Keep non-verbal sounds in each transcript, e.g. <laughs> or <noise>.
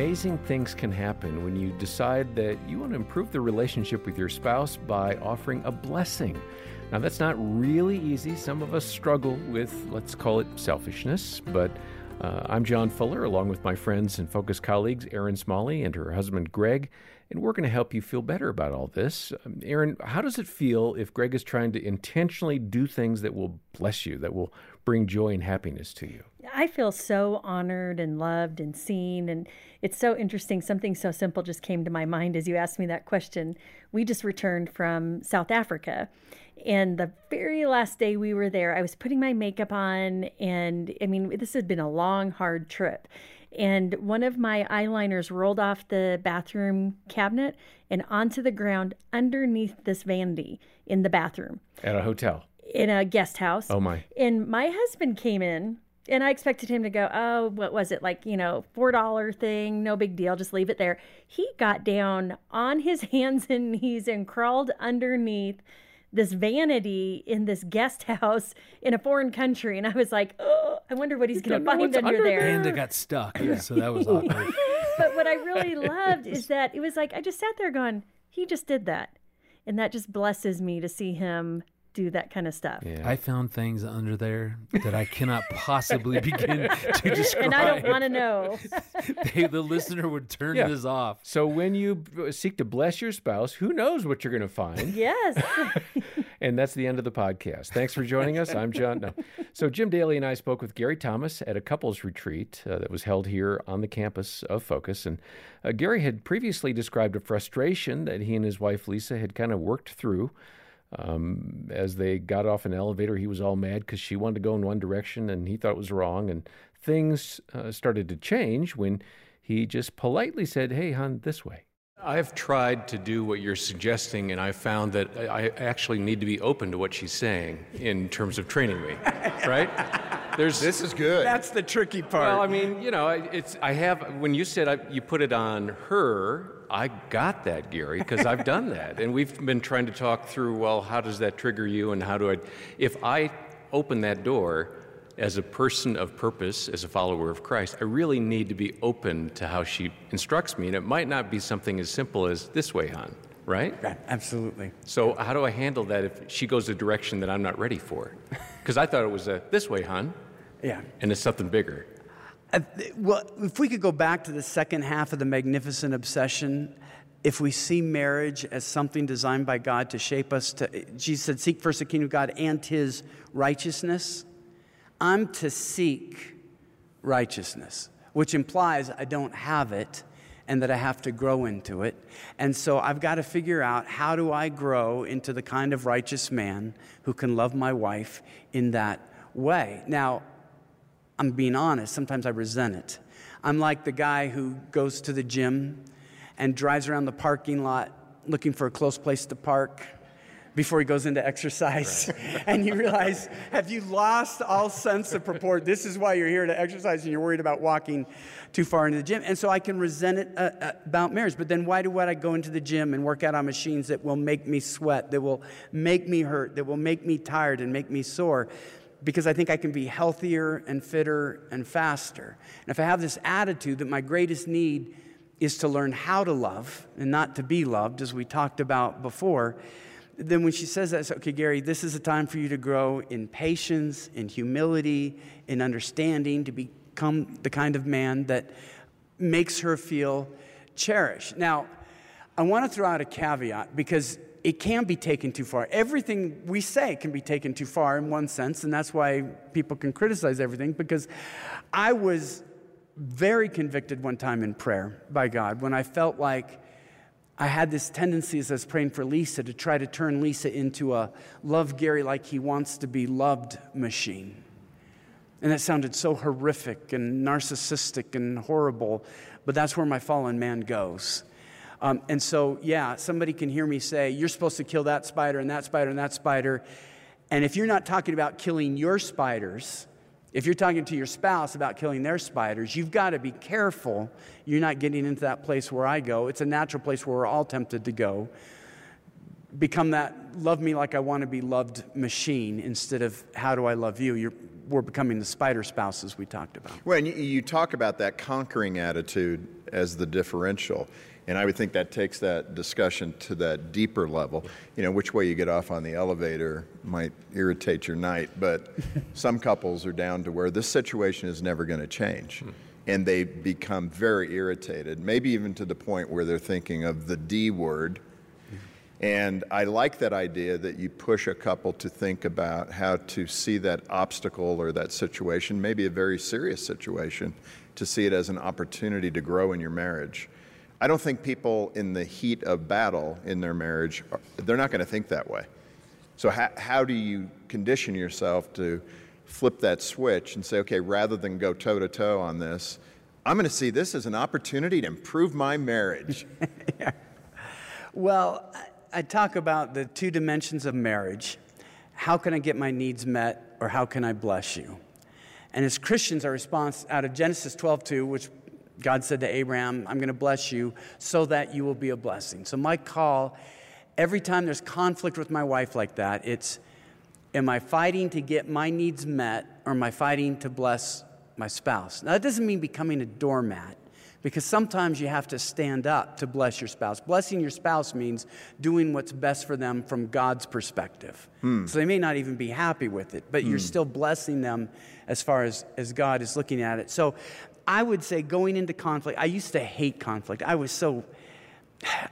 amazing things can happen when you decide that you want to improve the relationship with your spouse by offering a blessing. Now, that's not really easy. Some of us struggle with, let's call it selfishness, but uh, I'm John Fuller, along with my friends and Focus colleagues, Erin Smalley and her husband, Greg, and we're going to help you feel better about all this. Um, Erin, how does it feel if Greg is trying to intentionally do things that will bless you, that will bring joy and happiness to you? I feel so honored and loved and seen. And it's so interesting. Something so simple just came to my mind as you asked me that question. We just returned from South Africa. And the very last day we were there, I was putting my makeup on. And I mean, this had been a long, hard trip. And one of my eyeliners rolled off the bathroom cabinet and onto the ground underneath this vanity in the bathroom. At a hotel? In a guest house. Oh, my. And my husband came in and I expected him to go, oh, what was it? Like, you know, $4 thing, no big deal, just leave it there. He got down on his <laughs> hands and knees and crawled underneath this vanity in this guest <laughs> house in a foreign country. And I was like, oh, I wonder what he's going to find under, under there. And it got stuck. Yeah. So that was awkward. <laughs> but what I really <laughs> loved is that it was like, I just sat there going, he just did that. And that just blesses me to see him do that kind of stuff. Yeah. I found things under there that I cannot possibly <laughs> begin to describe. and I don't want to know. they, the listener would turn yeah. this off. So when you seek to bless your spouse, who knows what you're going to find? Yes. And that's the end of the podcast. Thanks for joining us. I'm John. No. <laughs> So Jim Daly and I spoke with Gary Thomas at a couples retreat uh, that was held here on the campus of Focus. And uh, Gary had previously described a frustration that he and his wife Lisa had kind of worked through um, as they got off an elevator, he was all mad because she wanted to go in one direction and he thought it was wrong. And things uh, started to change when he just politely said, Hey, hon, this way. I've tried to do what you're suggesting, and I found that I actually need to be open to what she's saying in terms of training me, right? <laughs> There's this is good. That's the tricky part. Well, I mean, you know, it's I have when you said I, you put it on her, I got that, Gary, because I've done that. And we've been trying to talk through, well, how does that trigger you and how do I, if I open that door as a person of purpose, as a follower of Christ, I really need to be open to how she instructs me. And it might not be something as simple as this way, hon, right? Right, absolutely. So, how do I handle that if she goes a direction that I'm not ready for? <laughs> Because I thought it was a this way, hon. Yeah. And it's something bigger. Uh, well, if we could go back to the second half of the magnificent obsession, if we see marriage as something designed by God to shape us to, Jesus said, seek first the kingdom of God and his righteousness. I'm to seek righteousness, which implies I don't have it and that I have to grow into it. And so I've got to figure out how do I grow into the kind of righteous man who can love my wife in that way. Now, I'm being honest, sometimes I resent it. I'm like the guy who goes to the gym and drives around the parking lot looking for a close place to park before he goes into exercise. Right. <laughs> and you realize, have you lost all sense of proportion? This is why you're here to exercise and you're worried about walking too far into the gym. And so I can resent it uh, uh, about marriage. But then why do what I go into the gym and work out on machines that will make me sweat, that will make me hurt, that will make me tired and make me sore? because I think I can be healthier and fitter and faster. And if I have this attitude that my greatest need is to learn how to love and not to be loved, as we talked about before, then when she says that, okay, Gary, this is a time for you to grow in patience, in humility, in understanding, to become the kind of man that makes her feel cherished. Now, I want to throw out a caveat because it can be taken too far. Everything we say can be taken too far in one sense, and that's why people can criticize everything. Because I was very convicted one time in prayer by God when I felt like I had this tendency as I was praying for Lisa to try to turn Lisa into a love Gary like he wants to be loved machine. And that sounded so horrific and narcissistic and horrible, but that's where my fallen man goes. Um, and so, yeah, somebody can hear me say, You're supposed to kill that spider and that spider and that spider. And if you're not talking about killing your spiders, if you're talking to your spouse about killing their spiders, you've got to be careful you're not getting into that place where I go. It's a natural place where we're all tempted to go. Become that love me like I want to be loved machine instead of how do I love you. You're we're becoming the spider spouses we talked about. Well, you, you talk about that conquering attitude as the differential. And I would think that takes that discussion to that deeper level. You know, which way you get off on the elevator might irritate your night, but <laughs> some couples are down to where this situation is never going to change. Hmm. And they become very irritated, maybe even to the point where they're thinking of the D word. And I like that idea that you push a couple to think about how to see that obstacle or that situation, maybe a very serious situation, to see it as an opportunity to grow in your marriage. I don't think people in the heat of battle in their marriage, they're not going to think that way. So, how, how do you condition yourself to flip that switch and say, okay, rather than go toe to toe on this, I'm going to see this as an opportunity to improve my marriage? <laughs> yeah. Well, I talk about the two dimensions of marriage. How can I get my needs met, or how can I bless you? And as Christians, our response out of Genesis 12:2, which God said to Abraham, I'm going to bless you so that you will be a blessing. So, my call, every time there's conflict with my wife like that, it's am I fighting to get my needs met or am I fighting to bless my spouse? Now, that doesn't mean becoming a doormat because sometimes you have to stand up to bless your spouse. Blessing your spouse means doing what's best for them from God's perspective. Hmm. So they may not even be happy with it, but hmm. you're still blessing them as far as, as God is looking at it. So I would say going into conflict, I used to hate conflict. I was so,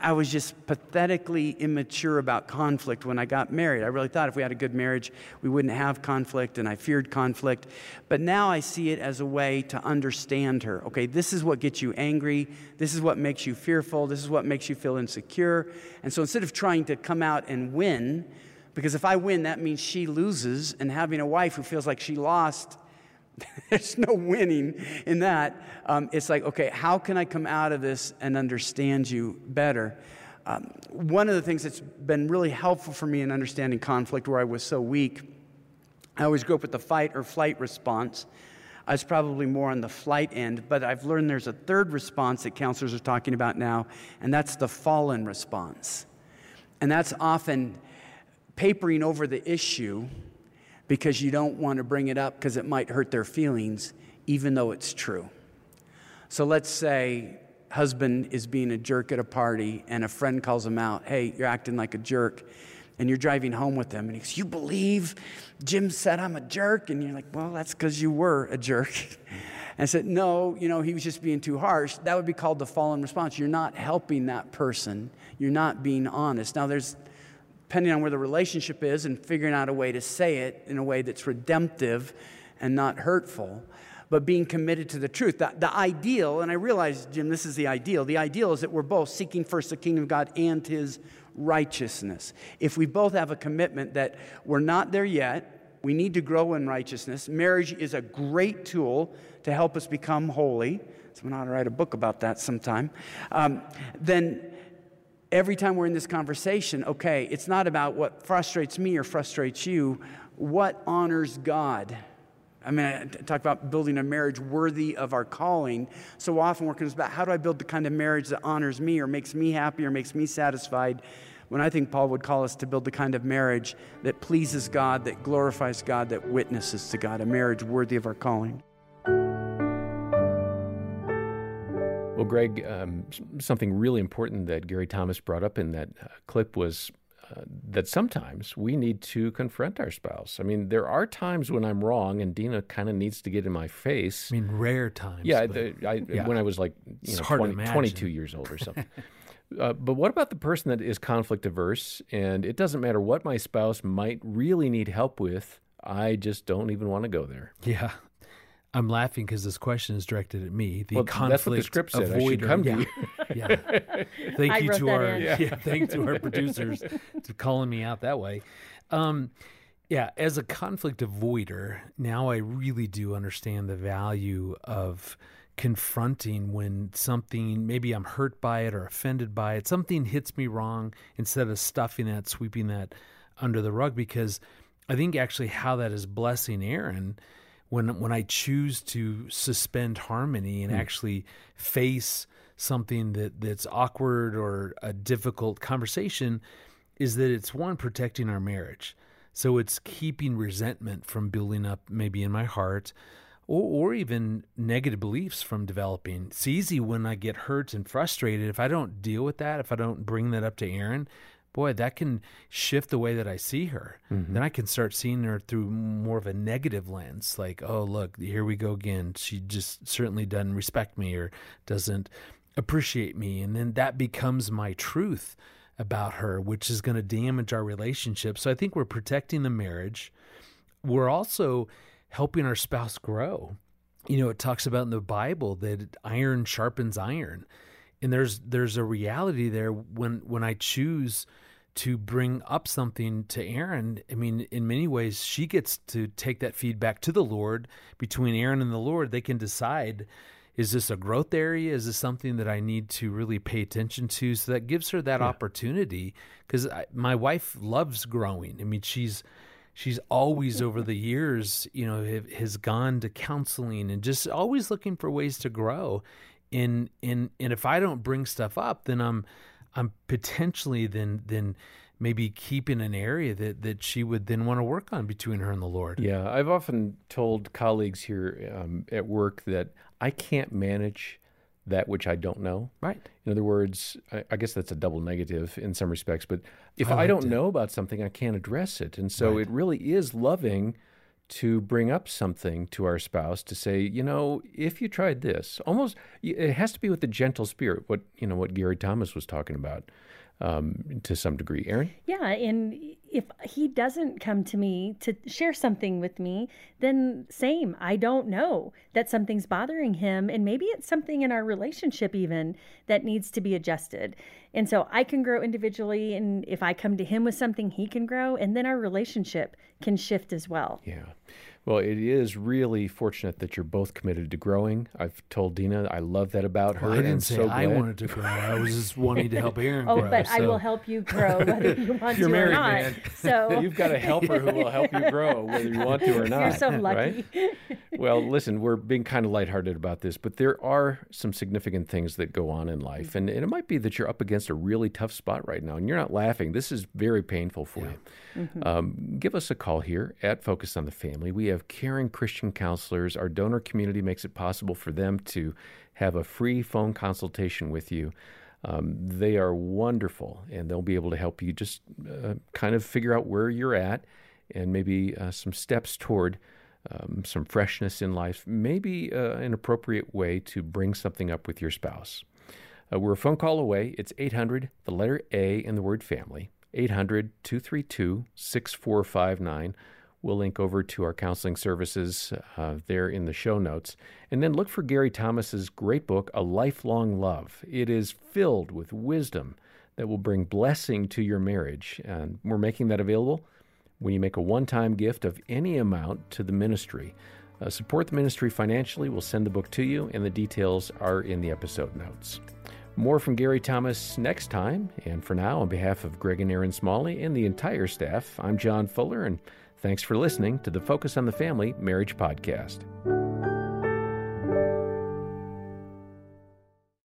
I was just pathetically immature about conflict when I got married. I really thought if we had a good marriage, we wouldn't have conflict, and I feared conflict. But now I see it as a way to understand her. Okay, this is what gets you angry. This is what makes you fearful. This is what makes you feel insecure. And so instead of trying to come out and win, because if I win, that means she loses, and having a wife who feels like she lost <laughs> There's no winning in that. Um, it's like, okay, how can I come out of this and understand you better? Um, one of the things that's been really helpful for me in understanding conflict where I was so weak, I always grew up with the fight or flight response. I was probably more on the flight end, but I've learned there's a third response that counselors are talking about now, and that's the fawn response. And that's often papering over the issue because you don't want to bring it up because it might hurt their feelings, even though it's true. So let's say husband is being a jerk at a party and a friend calls him out, hey, you're acting like a jerk. And you're driving home with them, and he goes, You believe Jim said I'm a jerk? And you're like, Well, that's because you were a jerk. and <laughs> I said, No, you know, he was just being too harsh. That would be called the fawn response. You're not helping that person, you're not being honest. Now, there's depending on where the relationship is and figuring out a way to say it in a way that's redemptive and not hurtful but being committed to the truth. The, the ideal and i realize jim this is the ideal. The ideal is that we're both seeking first the kingdom of god and his righteousness. If we both have a commitment that we're not there yet we need to grow in righteousness. Marriage is a great tool to help us become holy. Someone ought to write a book about that sometime. Um, then every time we're in this conversation, okay, it's not about what frustrates me or frustrates you, what honors God. I mean, I talk about building a marriage worthy of our calling. So often, working about how do I build the kind of marriage that honors me or makes me happy or makes me satisfied? When I think Paul would call us to build the kind of marriage that pleases God, that glorifies God, that witnesses to God, a marriage worthy of our calling. Well, Greg, um, something really important that Gary Thomas brought up in that uh, clip was uh, that sometimes we need to confront our spouse. I mean, there are times when I'm wrong, and Dina kind of needs to get in my face. I mean, rare times. Yeah, the, I, yeah. when I was like you know, 20, 22 years old or something. <laughs> uh, but what about the person that is conflict averse, and it doesn't matter what my spouse might really need help with? I just don't even want to go there. Yeah. I'm laughing because this question is directed at me. The well, conflict that's what the script said. Avoider. I should come to you. yeah. <laughs> Thank I you to our yeah. <laughs> yeah. Thank to our producers to calling me out that way. Um, yeah, as a conflict avoider, now I really do understand the value of confronting when something maybe I'm hurt by it or offended by it. Something hits me wrong instead of stuffing that, sweeping that under the rug. Because I think actually how that is blessing Erin when when I choose to suspend harmony and mm. actually face something that that's awkward or a difficult conversation is that it's one protecting our marriage. So it's keeping resentment from building up maybe in my heart or, or even negative beliefs from developing. It's easy when I get hurt and frustrated. If I don't deal with that, if I don't bring that up to Erin, boy, that can shift the way that I see her. Mm-hmm. Then I can start seeing her through more of a negative lens, like, oh, look, here we go again. She just certainly doesn't respect me or doesn't appreciate me. And then that becomes my truth about her, which is going to damage our relationship. So I think we're protecting the marriage. We're also helping our spouse grow. You know, it talks about in the Bible that iron sharpens iron. And there's there's a reality there when when I choose to bring up something to Erin, I mean, in many ways, she gets to take that feedback to the Lord. Between Erin and the Lord, they can decide is this a growth area? Is this something that I need to really pay attention to? So that gives her that yeah. opportunity because my wife loves growing. I mean, she's she's always over the years, you know, has gone to counseling and just always looking for ways to grow. And and and if I don't bring stuff up, then I'm I'm potentially then then maybe keeping an area that that she would then want to work on between her and the Lord. Yeah, I've often told colleagues here um, at work that I can't manage that which I don't know. Right. In other words, I, I guess that's a double negative in some respects. But if I, I don't know about something, I can't address it, and so right. it really is loving to bring up something to our spouse to say, you know, if you tried this, almost it has to be with a gentle spirit. What you know, what Gary Thomas was talking about um, to some degree. Erin. Yeah, and if he doesn't come to me to share something with me, then same. I don't know that something's bothering him, and maybe it's something in our relationship even that needs to be adjusted. And so I can grow individually, and if I come to him with something, he can grow, and then our relationship can shift as well. Yeah. Well, it is really fortunate that you're both committed to growing. I've told Dina I love that about her. Well, I didn't say so I wanted to grow. I was just wanting to help Erin <laughs> oh, grow. but so. I will help you grow <laughs> whether you want you're to married, or not. Man. So <laughs> you've got a helper who will help you grow whether you want to or not. You're so lucky. Right? well, listen, we're being kind of lighthearted about this, but there are some significant things that go on in life, and, and it might be that you're up against a really tough spot right now, and you're not laughing. This is very painful for yeah. you. Mm-hmm. Um, give us a call here at Focus on the Family. We have caring Christian counselors. Our donor community makes it possible for them to have a free phone consultation with you. Um, they are wonderful, and they'll be able to help you just uh, kind of figure out where you're at and maybe uh, some steps toward um, some freshness in life, maybe uh, an appropriate way to bring something up with your spouse. Uh, we're a phone call away. It's 800, the letter A in the word family, 800 232 6459. We'll link over to our counseling services uh, there in the show notes. And then look for Gary Thomas's great book, A Lifelong Love. It is filled with wisdom that will bring blessing to your marriage. And we're making that available when you make a one time gift of any amount to the ministry. Uh, support the ministry financially. We'll send the book to you, and the details are in the episode notes. More from Gary Thomas next time. And for now, on behalf of Greg and Erin Smalley and the entire staff, I'm John Fuller, and thanks for listening to the Focus on the Family Marriage Podcast.